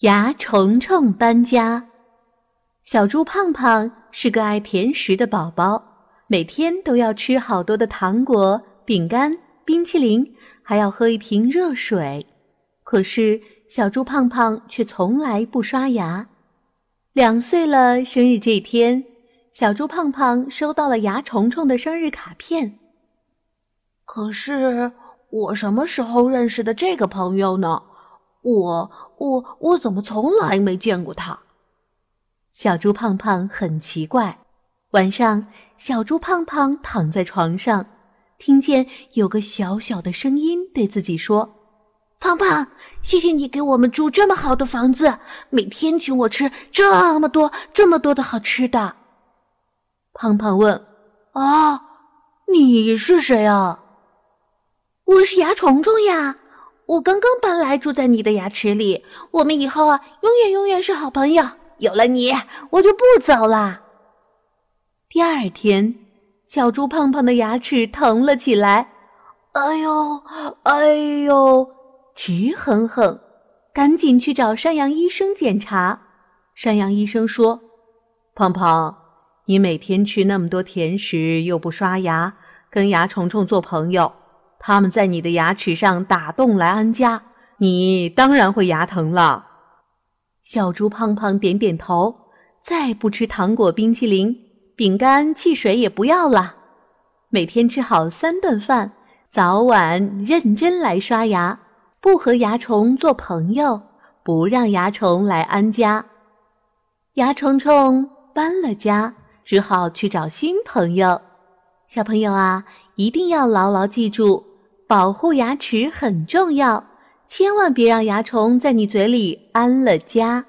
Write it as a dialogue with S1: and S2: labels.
S1: 牙虫虫搬家。小猪胖胖是个爱甜食的宝宝，每天都要吃好多的糖果、饼干、冰淇淋，还要喝一瓶热水。可是小猪胖胖却从来不刷牙。两岁了，生日这天，小猪胖胖收到了牙虫虫的生日卡片。
S2: 可是我什么时候认识的这个朋友呢？我我我怎么从来没见过他？
S1: 小猪胖胖很奇怪。晚上，小猪胖胖躺在床上，听见有个小小的声音对自己说：“
S2: 胖胖，谢谢你给我们住这么好的房子，每天请我吃这么多这么多的好吃的。”
S1: 胖胖问：“
S2: 啊，你是谁啊？”“
S3: 我是牙虫虫呀。”我刚刚搬来，住在你的牙齿里。我们以后啊，永远永远是好朋友。有了你，我就不走了。
S1: 第二天，小猪胖胖的牙齿疼了起来，
S2: 哎呦，哎呦，
S1: 直哼哼，赶紧去找山羊医生检查。山羊医生说：“胖胖，你每天吃那么多甜食，又不刷牙，跟牙虫虫做朋友。”他们在你的牙齿上打洞来安家，你当然会牙疼了。小猪胖胖点点头，再不吃糖果、冰淇淋、饼干、汽水也不要了。每天吃好三顿饭，早晚认真来刷牙，不和牙虫做朋友，不让牙虫来安家。牙虫虫搬了家，只好去找新朋友。小朋友啊，一定要牢牢记住。保护牙齿很重要，千万别让牙虫在你嘴里安了家。